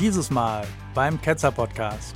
Dieses Mal beim Ketzer Podcast.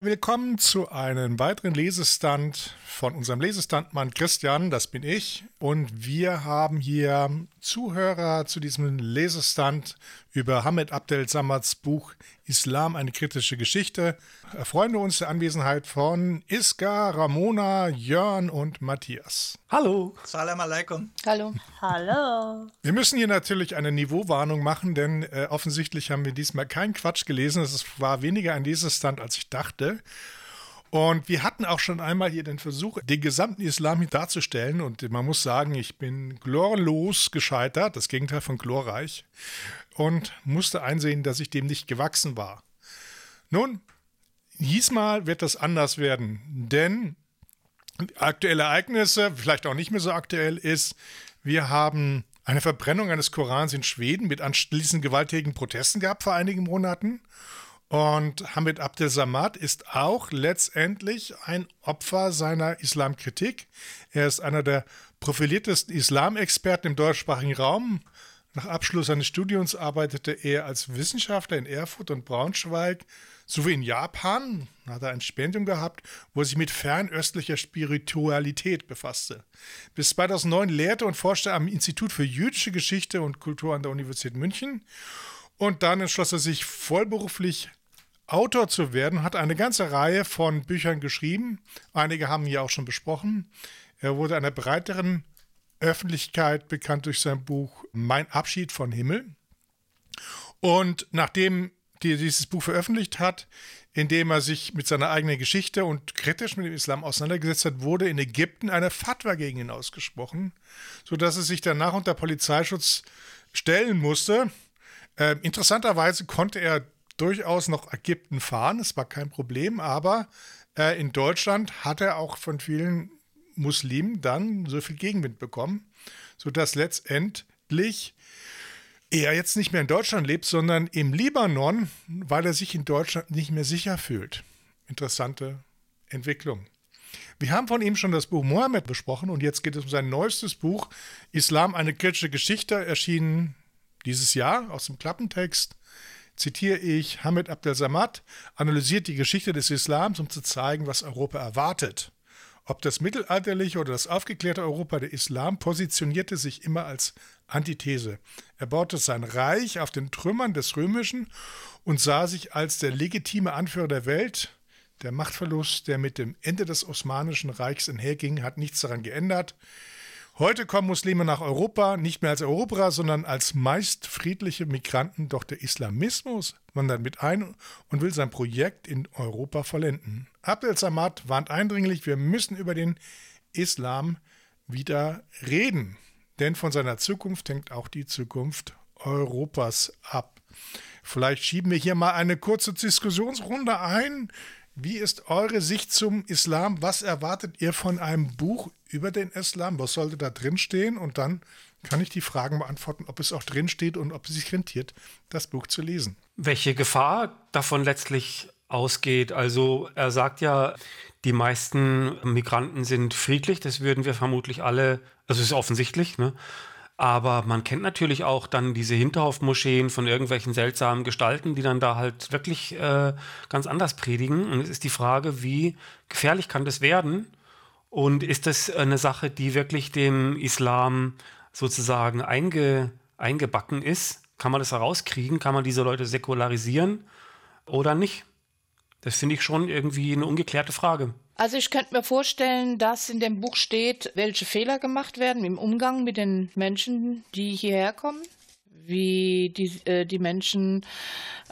Willkommen zu einem weiteren Lesestand von unserem Lesestandmann Christian, das bin ich. Und wir haben hier Zuhörer zu diesem Lesestand über Hamid Abdel Samads Buch Islam, eine kritische Geschichte. Erfreuen wir uns der Anwesenheit von Iska, Ramona, Jörn und Matthias. Hallo. Salam alaikum. Hallo. Hallo. Wir müssen hier natürlich eine Niveauwarnung machen, denn äh, offensichtlich haben wir diesmal keinen Quatsch gelesen. Es war weniger ein Lesestand, als ich dachte. Und wir hatten auch schon einmal hier den Versuch, den gesamten Islam darzustellen. Und man muss sagen, ich bin glorlos gescheitert, das Gegenteil von glorreich, und musste einsehen, dass ich dem nicht gewachsen war. Nun, diesmal wird das anders werden, denn aktuelle Ereignisse, vielleicht auch nicht mehr so aktuell ist, wir haben eine Verbrennung eines Korans in Schweden mit anschließend gewalttätigen Protesten gehabt vor einigen Monaten. Und Hamid Abdel Samad ist auch letztendlich ein Opfer seiner Islamkritik. Er ist einer der profiliertesten Islamexperten im deutschsprachigen Raum. Nach Abschluss seines Studiums arbeitete er als Wissenschaftler in Erfurt und Braunschweig sowie in Japan, hat er ein Stipendium gehabt, wo er sich mit fernöstlicher Spiritualität befasste. Bis 2009 lehrte und forschte am Institut für jüdische Geschichte und Kultur an der Universität München. Und dann entschloss er sich vollberuflich Autor zu werden, hat eine ganze Reihe von Büchern geschrieben. Einige haben wir auch schon besprochen. Er wurde einer breiteren Öffentlichkeit bekannt durch sein Buch Mein Abschied von Himmel. Und nachdem er dieses Buch veröffentlicht hat, indem er sich mit seiner eigenen Geschichte und kritisch mit dem Islam auseinandergesetzt hat, wurde in Ägypten eine Fatwa gegen ihn ausgesprochen, sodass er sich danach unter Polizeischutz stellen musste. Äh, interessanterweise konnte er durchaus noch Ägypten fahren, das war kein Problem, aber äh, in Deutschland hat er auch von vielen Muslimen dann so viel Gegenwind bekommen, sodass letztendlich er jetzt nicht mehr in Deutschland lebt, sondern im Libanon, weil er sich in Deutschland nicht mehr sicher fühlt. Interessante Entwicklung. Wir haben von ihm schon das Buch Mohammed besprochen und jetzt geht es um sein neuestes Buch Islam, eine kritische Geschichte, erschienen dieses Jahr aus dem Klappentext zitiere ich, Hamid Abdel Samad analysiert die Geschichte des Islams, um zu zeigen, was Europa erwartet. Ob das mittelalterliche oder das aufgeklärte Europa, der Islam positionierte sich immer als Antithese. Er baute sein Reich auf den Trümmern des Römischen und sah sich als der legitime Anführer der Welt. Der Machtverlust, der mit dem Ende des Osmanischen Reichs einherging, hat nichts daran geändert. Heute kommen Muslime nach Europa nicht mehr als Eroberer, sondern als meist friedliche Migranten. Doch der Islamismus wandert mit ein und will sein Projekt in Europa vollenden. Abdel Samad warnt eindringlich, wir müssen über den Islam wieder reden. Denn von seiner Zukunft hängt auch die Zukunft Europas ab. Vielleicht schieben wir hier mal eine kurze Diskussionsrunde ein. Wie ist eure Sicht zum Islam? Was erwartet ihr von einem Buch über den Islam? Was sollte da drin stehen? Und dann kann ich die Fragen beantworten, ob es auch drin steht und ob es sich rentiert, das Buch zu lesen. Welche Gefahr davon letztlich ausgeht? Also er sagt ja, die meisten Migranten sind friedlich, das würden wir vermutlich alle, also ist offensichtlich, ne? Aber man kennt natürlich auch dann diese Hinterhofmoscheen von irgendwelchen seltsamen Gestalten, die dann da halt wirklich äh, ganz anders predigen. Und es ist die Frage, wie gefährlich kann das werden? Und ist das eine Sache, die wirklich dem Islam sozusagen einge, eingebacken ist? Kann man das herauskriegen? Kann man diese Leute säkularisieren oder nicht? Das finde ich schon irgendwie eine ungeklärte Frage. Also ich könnte mir vorstellen, dass in dem Buch steht, welche Fehler gemacht werden im Umgang mit den Menschen, die hierher kommen, wie die, äh, die Menschen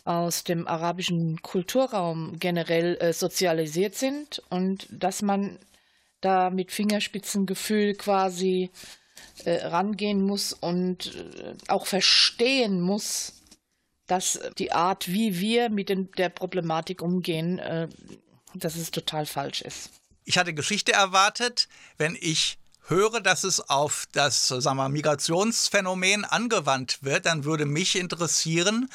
aus dem arabischen Kulturraum generell äh, sozialisiert sind und dass man da mit Fingerspitzengefühl quasi äh, rangehen muss und äh, auch verstehen muss, dass die Art, wie wir mit den, der Problematik umgehen, äh, dass es total falsch ist. Ich hatte Geschichte erwartet, wenn ich höre, dass es auf das sagen wir, Migrationsphänomen angewandt wird, dann würde mich interessieren,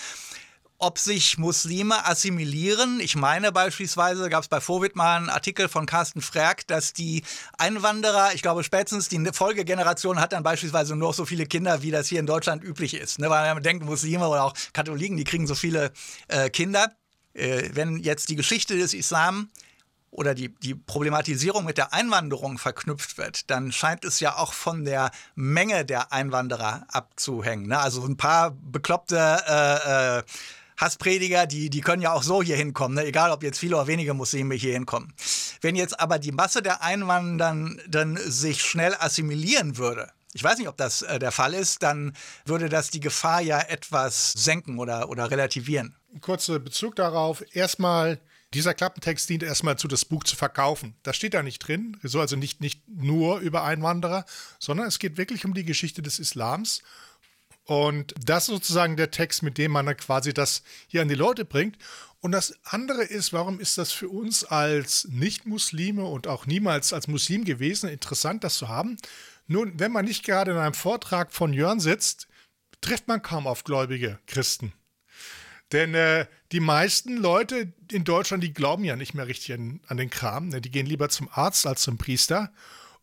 ob sich Muslime assimilieren. Ich meine beispielsweise, gab es bei Vorwit mal einen Artikel von Carsten Frerk, dass die Einwanderer, ich glaube spätestens die Folgegeneration hat dann beispielsweise nur so viele Kinder, wie das hier in Deutschland üblich ist. Ne? Weil man denkt, Muslime oder auch Katholiken, die kriegen so viele äh, Kinder. Äh, wenn jetzt die Geschichte des Islam oder die, die Problematisierung mit der Einwanderung verknüpft wird, dann scheint es ja auch von der Menge der Einwanderer abzuhängen. Ne? Also ein paar bekloppte äh, äh, Hassprediger, die, die können ja auch so hier hinkommen, ne? egal ob jetzt viele oder wenige Muslime hier hinkommen. Wenn jetzt aber die Masse der Einwanderern dann sich schnell assimilieren würde, ich weiß nicht, ob das äh, der Fall ist, dann würde das die Gefahr ja etwas senken oder, oder relativieren. Kurzer Bezug darauf. Erstmal dieser Klappentext dient erstmal zu, das Buch zu verkaufen. Das steht da nicht drin, so also nicht, nicht nur über Einwanderer, sondern es geht wirklich um die Geschichte des Islams. Und das ist sozusagen der Text, mit dem man quasi das hier an die Leute bringt. Und das andere ist, warum ist das für uns als Nicht-Muslime und auch niemals als Muslim gewesen interessant, das zu haben? Nun, wenn man nicht gerade in einem Vortrag von Jörn sitzt, trifft man kaum auf gläubige Christen. Denn äh, die meisten Leute in Deutschland, die glauben ja nicht mehr richtig an, an den Kram. Ne? Die gehen lieber zum Arzt als zum Priester.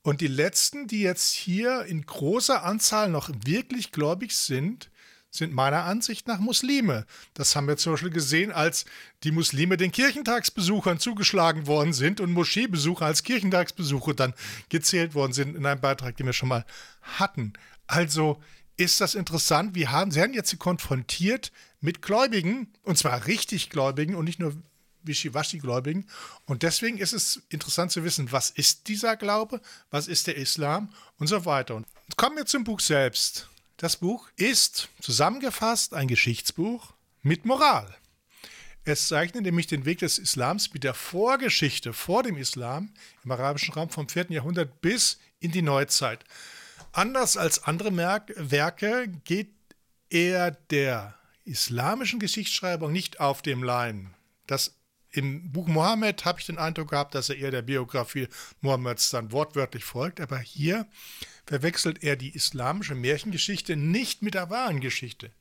Und die letzten, die jetzt hier in großer Anzahl noch wirklich gläubig sind, sind meiner Ansicht nach Muslime. Das haben wir zum Beispiel gesehen, als die Muslime den Kirchentagsbesuchern zugeschlagen worden sind und Moscheebesucher als Kirchentagsbesucher dann gezählt worden sind in einem Beitrag, den wir schon mal hatten. Also ist das interessant. Wir haben, sie haben jetzt konfrontiert mit Gläubigen, und zwar richtig Gläubigen und nicht nur Wischiwaschi-Gläubigen. Und deswegen ist es interessant zu wissen, was ist dieser Glaube, was ist der Islam und so weiter. Und kommen wir zum Buch selbst. Das Buch ist zusammengefasst ein Geschichtsbuch mit Moral. Es zeichnet nämlich den Weg des Islams mit der Vorgeschichte vor dem Islam im arabischen Raum vom 4. Jahrhundert bis in die Neuzeit. Anders als andere Werke geht er der islamischen Geschichtsschreibung nicht auf dem Leim. Das im Buch Mohammed habe ich den Eindruck gehabt, dass er eher der Biografie Mohammeds dann wortwörtlich folgt, aber hier verwechselt er die islamische Märchengeschichte nicht mit der wahren Geschichte.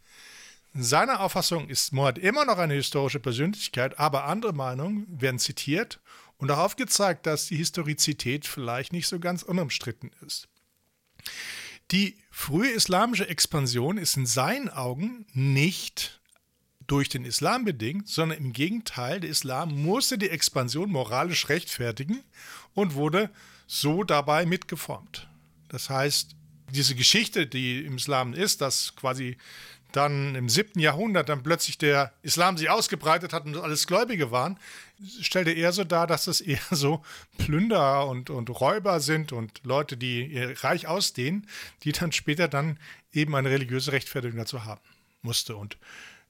In seiner Auffassung ist Mohammed immer noch eine historische Persönlichkeit, aber andere Meinungen werden zitiert und auch aufgezeigt, dass die Historizität vielleicht nicht so ganz unumstritten ist. Die frühe islamische Expansion ist in seinen Augen nicht durch den Islam bedingt, sondern im Gegenteil, der Islam musste die Expansion moralisch rechtfertigen und wurde so dabei mitgeformt. Das heißt, diese Geschichte, die im Islam ist, dass quasi dann im siebten Jahrhundert dann plötzlich der Islam sich ausgebreitet hat und alles Gläubige waren, stellte eher so dar, dass es eher so Plünder und, und Räuber sind und Leute, die ihr Reich ausdehnen, die dann später dann eben eine religiöse Rechtfertigung dazu haben musste. Und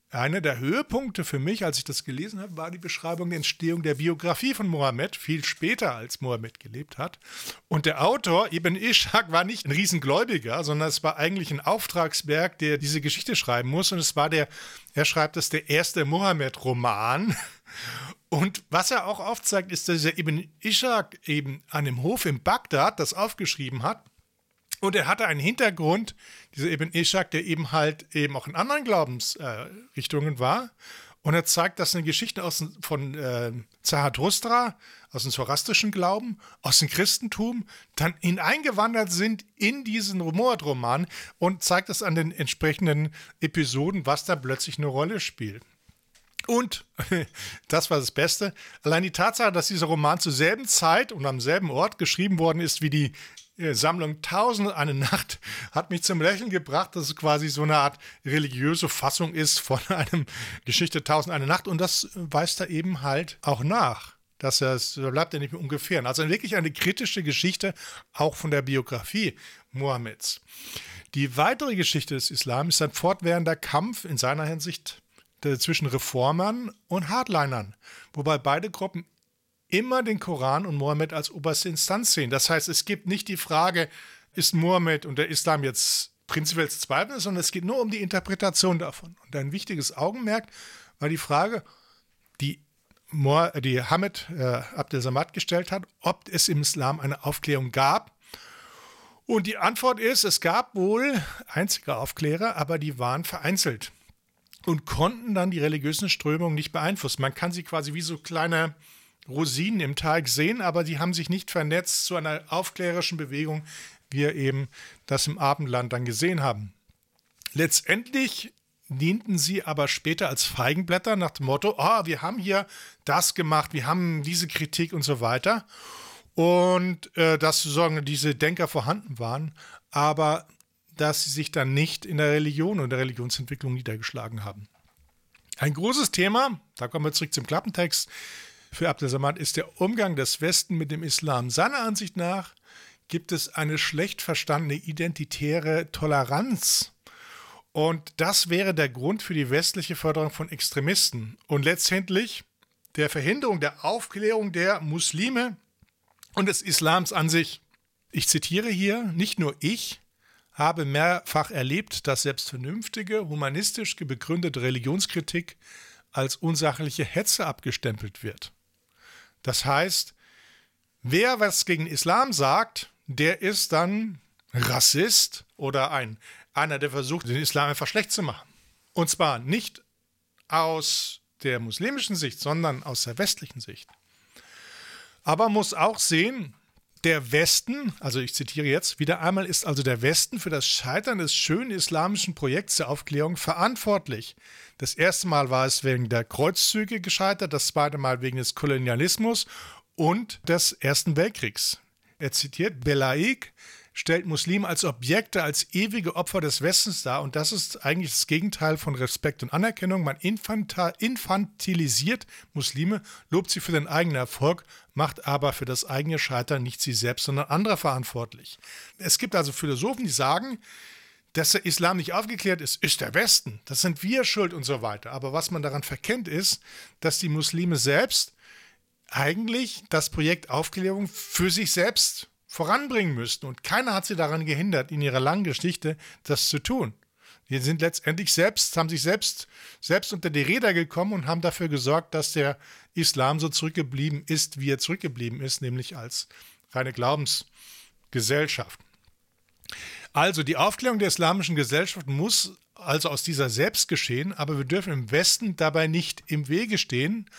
einer der Höhepunkte für mich, als ich das gelesen habe, war die Beschreibung der Entstehung der Biografie von Mohammed, viel später als Mohammed gelebt hat. Und der Autor, Ibn Ishaq, war nicht ein Riesengläubiger, sondern es war eigentlich ein Auftragswerk, der diese Geschichte schreiben muss. Und es war der, er schreibt es, der erste Mohammed-Roman. Und was er auch aufzeigt, ist, dass er Ibn Ishaq eben an dem Hof in Bagdad das aufgeschrieben hat und er hatte einen Hintergrund, dieser Ibn Ishaq, der eben halt eben auch in anderen Glaubensrichtungen äh, war. Und er zeigt, dass eine Geschichte aus, von äh, Zarathustra, aus dem zoroastrischen Glauben, aus dem Christentum, dann hineingewandert sind in diesen Mordroman und zeigt das an den entsprechenden Episoden, was da plötzlich eine Rolle spielt. Und das war das Beste. Allein die Tatsache, dass dieser Roman zur selben Zeit und am selben Ort geschrieben worden ist wie die Sammlung Tausend eine Nacht hat mich zum Lächeln gebracht, dass es quasi so eine Art religiöse Fassung ist von einem Geschichte Tausend eine Nacht und das weist er eben halt auch nach. Dass er es bleibt er nicht mehr ungefähr. Also wirklich eine kritische Geschichte auch von der Biografie Mohammeds. Die weitere Geschichte des Islam ist ein fortwährender Kampf in seiner Hinsicht zwischen Reformern und Hardlinern, wobei beide Gruppen immer den Koran und Mohammed als oberste Instanz sehen. Das heißt, es gibt nicht die Frage, ist Mohammed und der Islam jetzt prinzipiell zu zweifeln, sondern es geht nur um die Interpretation davon. Und ein wichtiges Augenmerk war die Frage, die, Mo die Hamid äh, Abdel Samad gestellt hat, ob es im Islam eine Aufklärung gab. Und die Antwort ist, es gab wohl einzige Aufklärer, aber die waren vereinzelt. und konnten dann die religiösen Strömungen nicht beeinflussen. Man kann sie quasi wie so kleine Rosinen im Teig sehen, aber die haben sich nicht vernetzt zu einer aufklärerischen Bewegung, wie wir eben das im Abendland dann gesehen haben. Letztendlich dienten sie aber später als Feigenblätter nach dem Motto, oh, wir haben hier das gemacht, wir haben diese Kritik und so weiter. Und äh, dass sozusagen diese Denker vorhanden waren, aber dass sie sich dann nicht in der Religion und der Religionsentwicklung niedergeschlagen haben. Ein großes Thema, da kommen wir zurück zum Klappentext, für Abdel Samad ist der Umgang des Westen mit dem Islam. Seiner Ansicht nach gibt es eine schlecht verstandene identitäre Toleranz. Und das wäre der Grund für die westliche Förderung von Extremisten und letztendlich der Verhinderung der Aufklärung der Muslime und des Islams an sich. Ich zitiere hier, nicht nur ich habe mehrfach erlebt, dass selbst vernünftige, humanistisch begründete Religionskritik als unsachliche Hetze abgestempelt wird. Das heißt, wer was gegen Islam sagt, der ist dann Rassist oder ein, einer, der versucht, den Islam einfach schlecht zu machen. Und zwar nicht aus der muslimischen Sicht, sondern aus der westlichen Sicht. Aber muss auch sehen, der Westen, also ich zitiere jetzt, wieder einmal ist also der Westen für das Scheitern des schönen islamischen Projekts der Aufklärung verantwortlich. Das erste Mal war es wegen der Kreuzzüge gescheitert, das zweite Mal wegen des Kolonialismus und des Ersten Weltkriegs. Er zitiert Belaik, stellt Muslime als Objekte, als ewige Opfer des Westens dar. Und das ist eigentlich das Gegenteil von Respekt und Anerkennung. Man infantilisiert Muslime, lobt sie für den eigenen Erfolg, macht aber für das eigene Scheitern nicht sie selbst, sondern andere verantwortlich. Es gibt also Philosophen, die sagen, dass der Islam nicht aufgeklärt ist, ist der Westen. Das sind wir schuld und so weiter. Aber was man daran verkennt, ist, dass die Muslime selbst eigentlich das Projekt Aufklärung für sich selbst voranbringen müssten. Und keiner hat sie daran gehindert, in ihrer langen Geschichte das zu tun. Die sind letztendlich selbst, haben sich selbst, selbst unter die Räder gekommen und haben dafür gesorgt, dass der Islam so zurückgeblieben ist, wie er zurückgeblieben ist, nämlich als reine Glaubensgesellschaft. Also die Aufklärung der islamischen Gesellschaft muss also aus dieser selbst geschehen, aber wir dürfen im Westen dabei nicht im Wege stehen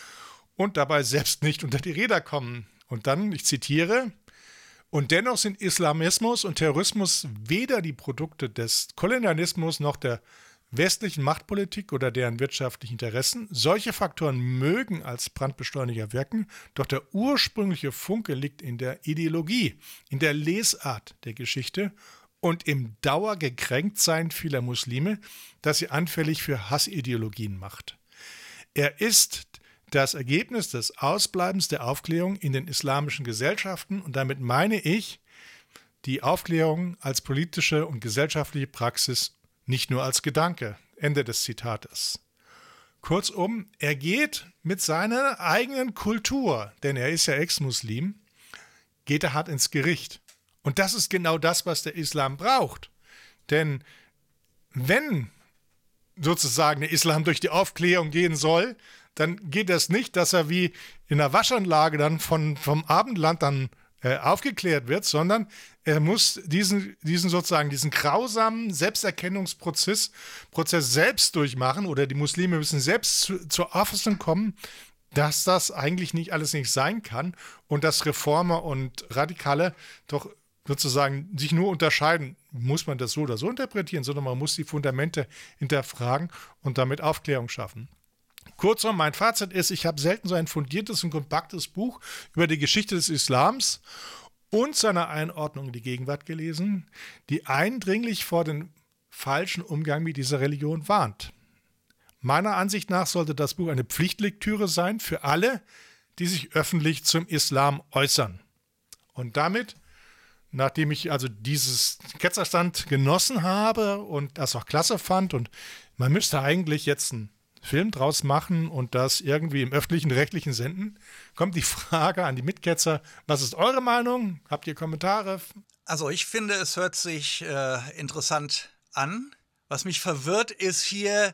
und dabei selbst nicht unter die Räder kommen. Und dann, ich zitiere, und dennoch sind Islamismus und Terrorismus weder die Produkte des Kolonialismus noch der westlichen Machtpolitik oder deren wirtschaftlichen Interessen. Solche Faktoren mögen als Brandbeschleuniger wirken, doch der ursprüngliche Funke liegt in der Ideologie, in der Lesart der Geschichte und im Dauergekränktsein vieler Muslime, das sie anfällig für Hassideologien macht. Er ist das Ergebnis des Ausbleibens der Aufklärung in den islamischen Gesellschaften und damit meine ich die Aufklärung als politische und gesellschaftliche Praxis, nicht nur als Gedanke. Ende des Zitates. Kurzum, er geht mit seiner eigenen Kultur, denn er ist ja Ex-Muslim, geht er hart ins Gericht. Und das ist genau das, was der Islam braucht. Denn wenn sozusagen der Islam durch die Aufklärung gehen soll, dann geht es nicht, dass er wie in der Waschanlage dann von, vom Abendland dann äh, aufgeklärt wird, sondern er muss diesen, diesen sozusagen, diesen grausamen Selbsterkennungsprozess Prozess selbst durchmachen oder die Muslime müssen selbst zu, zur Auffassung kommen, dass das eigentlich nicht alles nicht sein kann und dass Reformer und Radikale doch sozusagen sich nur unterscheiden, muss man das so oder so interpretieren, sondern man muss die Fundamente hinterfragen und damit Aufklärung schaffen. Kurzum, mein Fazit ist, ich habe selten so ein fundiertes und kompaktes Buch über die Geschichte des Islams und seiner Einordnung in die Gegenwart gelesen, die eindringlich vor dem falschen Umgang mit dieser Religion warnt. Meiner Ansicht nach sollte das Buch eine Pflichtlektüre sein für alle, die sich öffentlich zum Islam äußern. Und damit, nachdem ich also dieses Ketzerstand genossen habe und das auch klasse fand und man müsste eigentlich jetzt ein Film draus machen und das irgendwie im öffentlichen rechtlichen senden, kommt die Frage an die Mitketzer, was ist eure Meinung? Habt ihr Kommentare? Also ich finde, es hört sich äh, interessant an. Was mich verwirrt, ist hier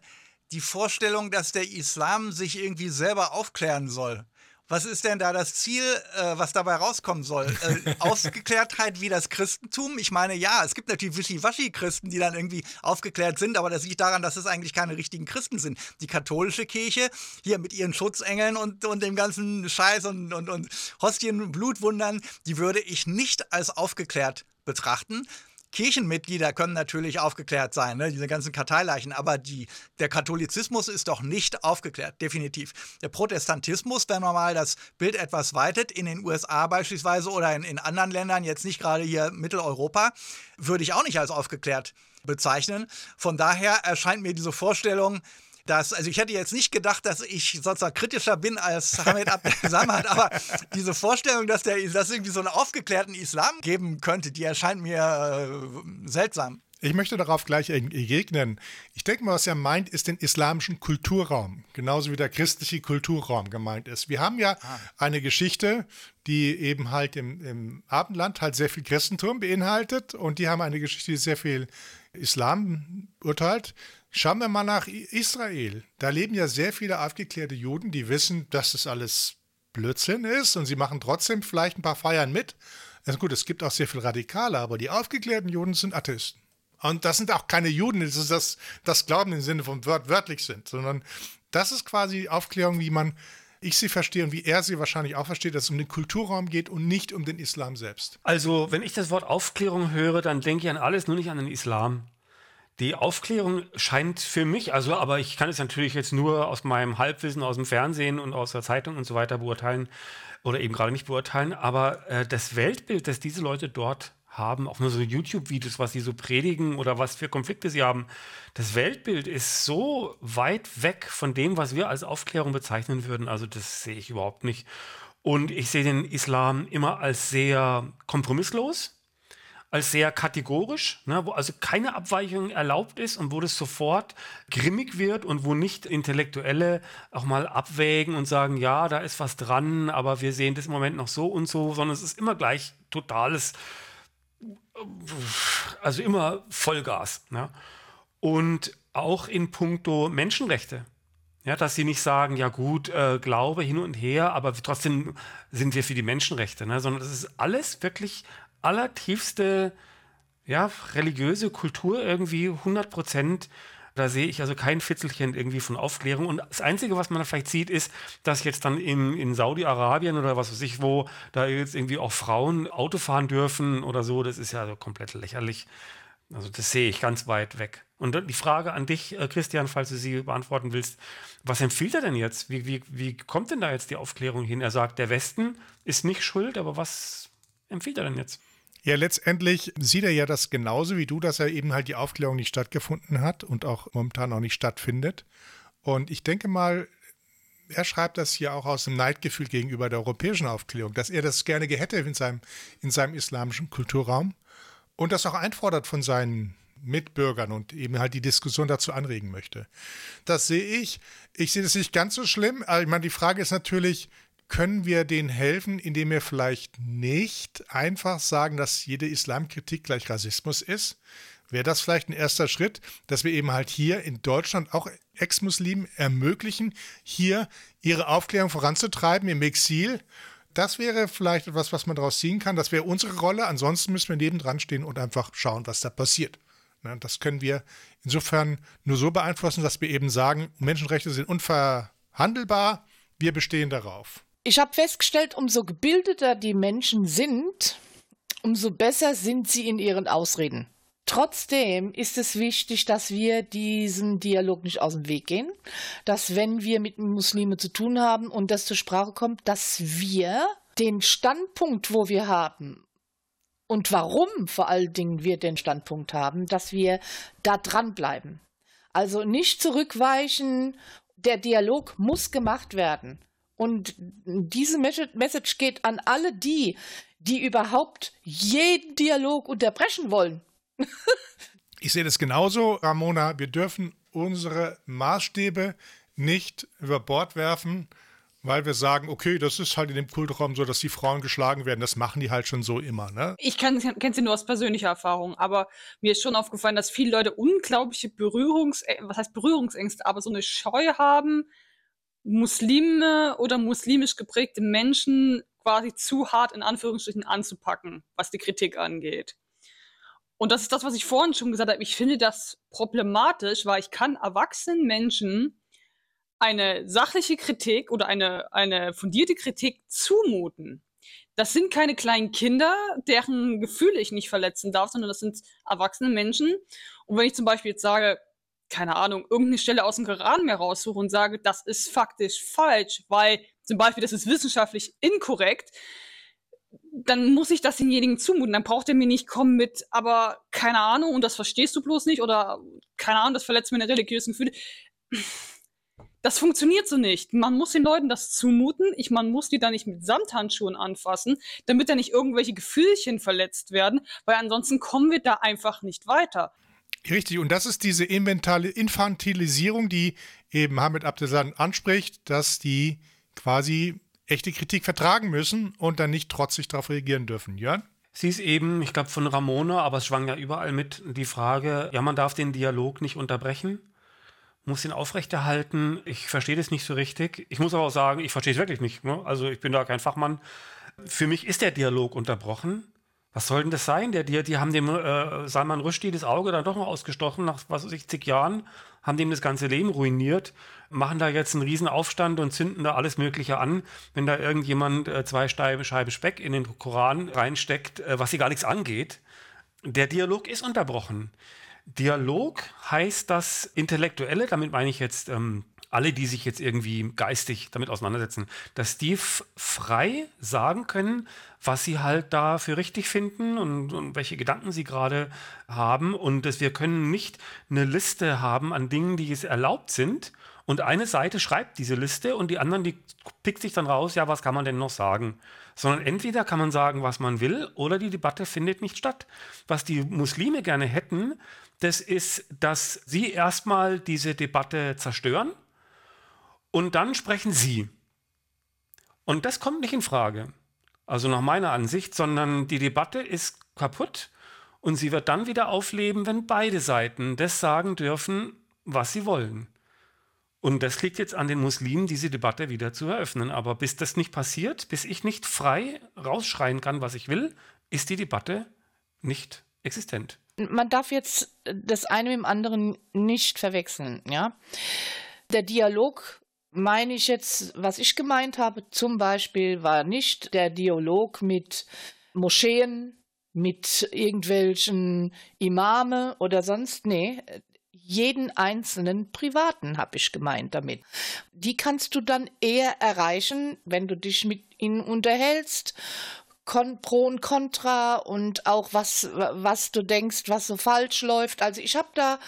die Vorstellung, dass der Islam sich irgendwie selber aufklären soll. Was ist denn da das Ziel, äh, was dabei rauskommen soll? Äh, Aufgeklärtheit wie das Christentum? Ich meine, ja, es gibt natürlich Wischiwaschi-Christen, die dann irgendwie aufgeklärt sind, aber das liegt daran, dass es eigentlich keine richtigen Christen sind. Die katholische Kirche, hier mit ihren Schutzengeln und, und dem ganzen Scheiß und, und, und Hostien, Blutwundern, die würde ich nicht als aufgeklärt betrachten. Kirchenmitglieder können natürlich aufgeklärt sein, ne? diese ganzen Karteileichen, aber die, der Katholizismus ist doch nicht aufgeklärt, definitiv. Der Protestantismus, wenn man mal das Bild etwas weitet, in den USA beispielsweise oder in, in anderen Ländern, jetzt nicht gerade hier Mitteleuropa, würde ich auch nicht als aufgeklärt bezeichnen. Von daher erscheint mir diese Vorstellung, dass, also ich hätte jetzt nicht gedacht, dass ich sozusagen kritischer bin als Hamid Abdel Samad, aber diese Vorstellung, dass der dass irgendwie so einen aufgeklärten Islam geben könnte, die erscheint mir äh, seltsam. Ich möchte darauf gleich entgegnen. Ich denke mal, was er meint, ist den islamischen Kulturraum, genauso wie der christliche Kulturraum gemeint ist. Wir haben ja ah. eine Geschichte, die eben halt im, im Abendland halt sehr viel Christentum beinhaltet und die haben eine Geschichte, die sehr viel Islam urteilt. Schauen wir mal nach Israel. Da leben ja sehr viele aufgeklärte Juden, die wissen, dass das alles Blödsinn ist und sie machen trotzdem vielleicht ein paar Feiern mit. Also gut, es gibt auch sehr viel Radikale, aber die aufgeklärten Juden sind Atheisten. Und das sind auch keine Juden, das ist das, das Glauben im Sinne von wört, wörtlich sind, sondern das ist quasi Aufklärung, wie man ich sie verstehe und wie er sie wahrscheinlich auch versteht, dass es um den Kulturraum geht und nicht um den Islam selbst. Also, wenn ich das Wort Aufklärung höre, dann denke ich an alles, nur nicht an den Islam. Die Aufklärung scheint für mich, also, aber ich kann es natürlich jetzt nur aus meinem Halbwissen aus dem Fernsehen und aus der Zeitung und so weiter beurteilen oder eben gerade nicht beurteilen, aber äh, das Weltbild, das diese Leute dort haben, auch nur so YouTube-Videos, was sie so predigen oder was für Konflikte sie haben, das Weltbild ist so weit weg von dem, was wir als Aufklärung bezeichnen würden. Also das sehe ich überhaupt nicht. Und ich sehe den Islam immer als sehr kompromisslos als sehr kategorisch, ne, wo also keine Abweichung erlaubt ist und wo das sofort grimmig wird und wo nicht Intellektuelle auch mal abwägen und sagen, ja, da ist was dran, aber wir sehen das im Moment noch so und so, sondern es ist immer gleich totales, also immer Vollgas. Ne? Und auch in puncto Menschenrechte. Ja, dass sie nicht sagen, ja gut, äh, Glaube hin und her, aber trotzdem sind wir für die Menschenrechte, ne? sondern das ist alles wirklich allertiefste ja, religiöse Kultur irgendwie 100 Prozent. Da sehe ich also kein Fitzelchen irgendwie von Aufklärung. Und das Einzige, was man da vielleicht sieht, ist, dass jetzt dann in, in Saudi-Arabien oder was weiß ich wo, da jetzt irgendwie auch Frauen Auto fahren dürfen oder so. Das ist ja also komplett lächerlich. Also das sehe ich ganz weit weg. Und die Frage an dich, äh, Christian, falls du sie beantworten willst, was empfiehlt er denn jetzt? Wie, wie, wie kommt denn da jetzt die Aufklärung hin? Er sagt, der Westen ist nicht schuld, aber was empfiehlt er denn jetzt? Ja, letztendlich sieht er ja das genauso wie du, dass er eben halt die Aufklärung nicht stattgefunden hat und auch momentan auch nicht stattfindet. Und ich denke mal, er schreibt das hier auch aus dem Neidgefühl gegenüber der europäischen Aufklärung, dass er das gerne hätte in seinem, in seinem islamischen Kulturraum und das auch einfordert von seinen Mitbürgern und eben halt die Diskussion dazu anregen möchte. Das sehe ich. Ich sehe das nicht ganz so schlimm. Aber ich meine, die Frage ist natürlich, können wir denen helfen, indem wir vielleicht nicht einfach sagen, dass jede Islamkritik gleich Rassismus ist? Wäre das vielleicht ein erster Schritt, dass wir eben halt hier in Deutschland auch Ex-Muslimen ermöglichen, hier ihre Aufklärung voranzutreiben im Exil? Das wäre vielleicht etwas, was man daraus ziehen kann. Das wäre unsere Rolle. Ansonsten müssen wir nebendran stehen und einfach schauen, was da passiert. Das können wir insofern nur so beeinflussen, dass wir eben sagen, Menschenrechte sind unverhandelbar. Wir bestehen darauf. Ich habe festgestellt, umso gebildeter die Menschen sind, umso besser sind sie in ihren Ausreden. Trotzdem ist es wichtig, dass wir diesen Dialog nicht aus dem Weg gehen, dass wenn wir mit Muslimen zu tun haben und das zur Sprache kommt, dass wir den Standpunkt, wo wir haben und warum vor allen Dingen wir den Standpunkt haben, dass wir da dranbleiben. Also nicht zurückweichen, der Dialog muss gemacht werden. Und diese Message geht an alle die, die überhaupt jeden Dialog unterbrechen wollen. ich sehe das genauso, Ramona. Wir dürfen unsere Maßstäbe nicht über Bord werfen, weil wir sagen, okay, das ist halt in dem Kulturraum so, dass die Frauen geschlagen werden. Das machen die halt schon so immer. Ne? Ich kenne sie nur aus persönlicher Erfahrung, aber mir ist schon aufgefallen, dass viele Leute unglaubliche Berührungs, was heißt Berührungsängste, aber so eine Scheu haben, Muslime oder muslimisch geprägte Menschen quasi zu hart in Anführungsstrichen anzupacken, was die Kritik angeht. Und das ist das, was ich vorhin schon gesagt habe. Ich finde das problematisch, weil ich kann erwachsenen Menschen eine sachliche Kritik oder eine, eine fundierte Kritik zumuten. Das sind keine kleinen Kinder, deren Gefühle ich nicht verletzen darf, sondern das sind erwachsene Menschen. Und wenn ich zum Beispiel jetzt sage, keine Ahnung, irgendeine Stelle aus dem Koran mir raussuche und sage, das ist faktisch falsch, weil zum Beispiel das ist wissenschaftlich inkorrekt, dann muss ich das denjenigen zumuten. Dann braucht er mir nicht kommen mit, aber keine Ahnung, und das verstehst du bloß nicht, oder keine Ahnung, das verletzt meine religiösen Gefühle. Das funktioniert so nicht. Man muss den Leuten das zumuten. Ich, man muss die da nicht mit Samthandschuhen anfassen, damit da nicht irgendwelche Gefühlchen verletzt werden, weil ansonsten kommen wir da einfach nicht weiter. Richtig, und das ist diese Infantilisierung, die eben Hamid Abdesan anspricht, dass die quasi echte Kritik vertragen müssen und dann nicht trotzig darauf reagieren dürfen. Jörn? Sie ist eben, ich glaube, von Ramona, aber es schwang ja überall mit die Frage, ja, man darf den Dialog nicht unterbrechen muss ihn aufrechterhalten. Ich verstehe das nicht so richtig. Ich muss aber auch sagen, ich verstehe es wirklich nicht. Ne? Also ich bin da kein Fachmann. Für mich ist der Dialog unterbrochen. Was soll denn das sein? Der, die, die haben dem äh, Salman Rushdie das Auge dann doch mal ausgestochen, nach was weiß ich, zig Jahren, haben dem das ganze Leben ruiniert, machen da jetzt einen riesen Aufstand und zünden da alles Mögliche an, wenn da irgendjemand äh, zwei Scheiben Speck in den Koran reinsteckt, äh, was sie gar nichts angeht. Der Dialog ist unterbrochen. Dialog heißt das Intellektuelle, damit meine ich jetzt ähm, alle, die sich jetzt irgendwie geistig damit auseinandersetzen, dass die frei sagen können, was sie halt da für richtig finden und, und welche Gedanken sie gerade haben und dass wir können nicht eine Liste haben an Dingen, die es erlaubt sind und eine Seite schreibt diese Liste und die anderen, die pickt sich dann raus, ja, was kann man denn noch sagen? Sondern entweder kann man sagen, was man will, oder die Debatte findet nicht statt. Was die Muslime gerne hätten, das ist, dass sie erstmal diese Debatte zerstören und dann sprechen sie. Und das kommt nicht in Frage. Also nach meiner Ansicht, sondern die Debatte ist kaputt und sie wird dann wieder aufleben, wenn beide Seiten das sagen dürfen, was sie wollen. Und das liegt jetzt an den Muslimen, diese Debatte wieder zu eröffnen. Aber bis das nicht passiert, bis ich nicht frei rausschreien kann, was ich will, ist die Debatte nicht existent man darf jetzt das eine mit dem anderen nicht verwechseln, ja. Der Dialog meine ich jetzt, was ich gemeint habe, zum Beispiel war nicht der Dialog mit Moscheen, mit irgendwelchen Imame oder sonst, nee, jeden einzelnen Privaten habe ich gemeint damit. Die kannst du dann eher erreichen, wenn du dich mit ihnen unterhältst Kon Pro und Contra und auch was, was du denkst, was so falsch läuft. Also ich habe da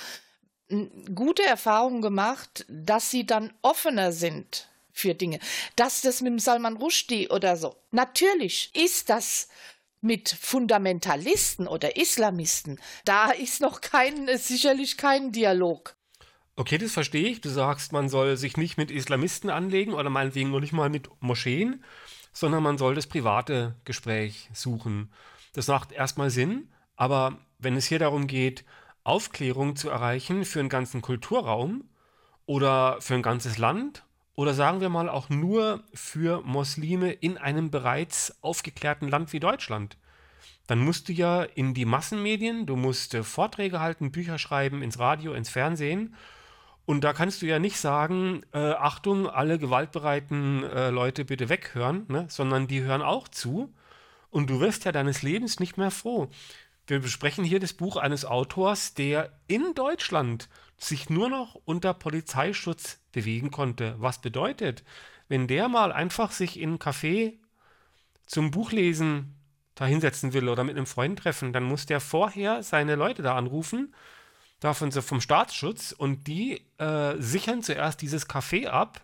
gute Erfahrungen gemacht, dass sie dann offener sind für Dinge. Dass das mit dem Salman Rushdie oder so. Natürlich ist das mit Fundamentalisten oder Islamisten. Da ist noch kein, sicherlich kein Dialog. Okay, das verstehe ich. Du sagst, man soll sich nicht mit Islamisten anlegen oder meinetwegen noch nicht mal mit Moscheen sondern man soll das private Gespräch suchen. Das macht erstmal Sinn, aber wenn es hier darum geht, Aufklärung zu erreichen für einen ganzen Kulturraum oder für ein ganzes Land oder sagen wir mal auch nur für Muslime in einem bereits aufgeklärten Land wie Deutschland, dann musst du ja in die Massenmedien, du musst Vorträge halten, Bücher schreiben, ins Radio, ins Fernsehen und da kannst du ja nicht sagen, äh, Achtung, alle gewaltbereiten äh, Leute bitte weghören, ne? sondern die hören auch zu. Und du wirst ja deines Lebens nicht mehr froh. Wir besprechen hier das Buch eines Autors, der in Deutschland sich nur noch unter Polizeischutz bewegen konnte. Was bedeutet, wenn der mal einfach sich in ein Café zum Buchlesen da hinsetzen will oder mit einem Freund treffen, dann muss der vorher seine Leute da anrufen davon vom Staatsschutz und die äh, sichern zuerst dieses Café ab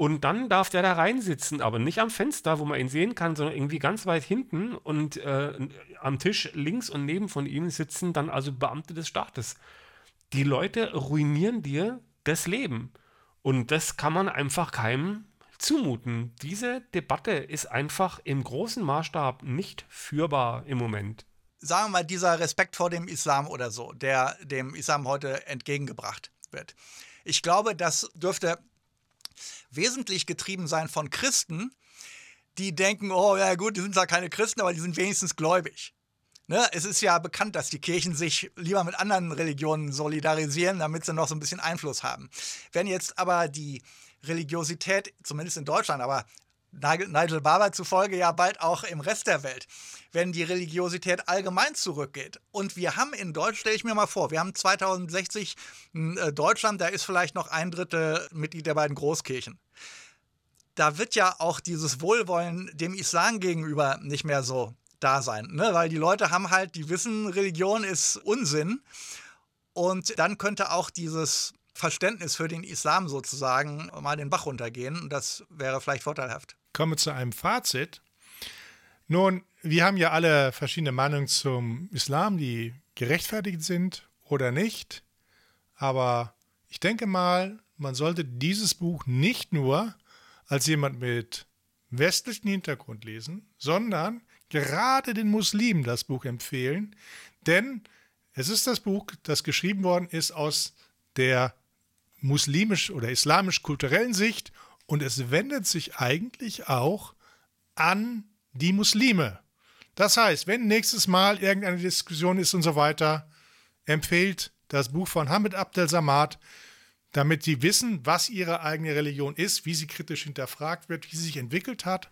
und dann darf der da reinsitzen, aber nicht am Fenster, wo man ihn sehen kann, sondern irgendwie ganz weit hinten und äh, am Tisch links und neben von ihm sitzen dann also Beamte des Staates. Die Leute ruinieren dir das Leben und das kann man einfach keinem zumuten. Diese Debatte ist einfach im großen Maßstab nicht führbar im Moment sagen wir mal, dieser Respekt vor dem Islam oder so, der dem Islam heute entgegengebracht wird. Ich glaube, das dürfte wesentlich getrieben sein von Christen, die denken, oh ja gut, die sind zwar keine Christen, aber die sind wenigstens gläubig. Ne? Es ist ja bekannt, dass die Kirchen sich lieber mit anderen Religionen solidarisieren, damit sie noch so ein bisschen Einfluss haben. Wenn jetzt aber die Religiosität, zumindest in Deutschland, aber Nigel Barber zufolge ja bald auch im Rest der Welt, wenn die Religiosität allgemein zurückgeht. Und wir haben in Deutschland, stelle ich mir mal vor, wir haben 2060 in äh, Deutschland, da ist vielleicht noch ein Drittel Mitglied der beiden Großkirchen. Da wird ja auch dieses Wohlwollen dem Islam gegenüber nicht mehr so da sein, ne? weil die Leute haben halt, die wissen, Religion ist Unsinn. Und dann könnte auch dieses Verständnis für den Islam sozusagen mal den Bach runtergehen. Das wäre vielleicht vorteilhaft. Kommen wir zu einem Fazit. Nun, wir haben ja alle verschiedene Meinungen zum Islam, die gerechtfertigt sind oder nicht. Aber ich denke mal, man sollte dieses Buch nicht nur als jemand mit westlichem Hintergrund lesen, sondern gerade den Muslimen das Buch empfehlen, denn es ist das Buch, das geschrieben worden ist aus der muslimisch oder islamisch-kulturellen Sicht und es wendet sich eigentlich auch an die Muslime. Das heißt, wenn nächstes Mal irgendeine Diskussion ist und so weiter, empfehlt das Buch von Hamid Abdel Samad, damit sie wissen, was ihre eigene Religion ist, wie sie kritisch hinterfragt wird, wie sie sich entwickelt hat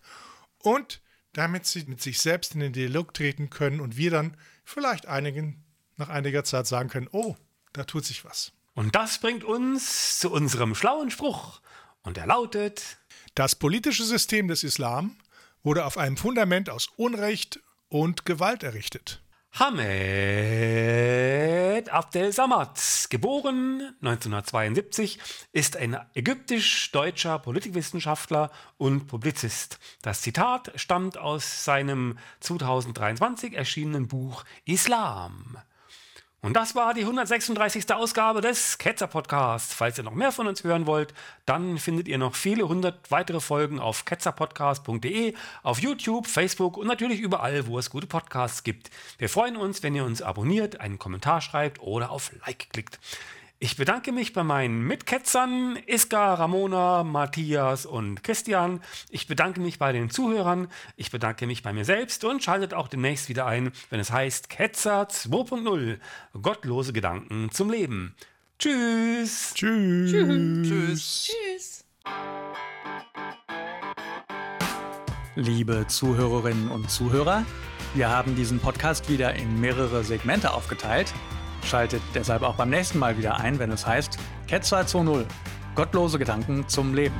und damit sie mit sich selbst in den Dialog treten können und wir dann vielleicht einigen nach einiger Zeit sagen können, oh, da tut sich was. Und das bringt uns zu unserem schlauen Spruch. Und er lautet, das politische System des Islam wurde auf einem Fundament aus Unrecht und Gewalt errichtet. Hamed Abdel Samad, geboren 1972, ist ein ägyptisch-deutscher Politikwissenschaftler und Publizist. Das Zitat stammt aus seinem 2023 erschienenen Buch Islam. Und das war die 136. Ausgabe des Ketzer Podcasts. Falls ihr noch mehr von uns hören wollt, dann findet ihr noch viele hundert weitere Folgen auf ketzerpodcast.de, auf YouTube, Facebook und natürlich überall, wo es gute Podcasts gibt. Wir freuen uns, wenn ihr uns abonniert, einen Kommentar schreibt oder auf Like klickt. Ich bedanke mich bei meinen Mitketzern Iska, Ramona, Matthias und Christian. Ich bedanke mich bei den Zuhörern. Ich bedanke mich bei mir selbst und schaltet auch demnächst wieder ein, wenn es heißt Ketzer 2.0. Gottlose Gedanken zum Leben. Tschüss. Tschüss. Tschüss. Tschüss. Liebe Zuhörerinnen und Zuhörer, wir haben diesen Podcast wieder in mehrere Segmente aufgeteilt. Schaltet deshalb auch beim nächsten Mal wieder ein, wenn es heißt Ketzer 2.0. Gottlose Gedanken zum Leben.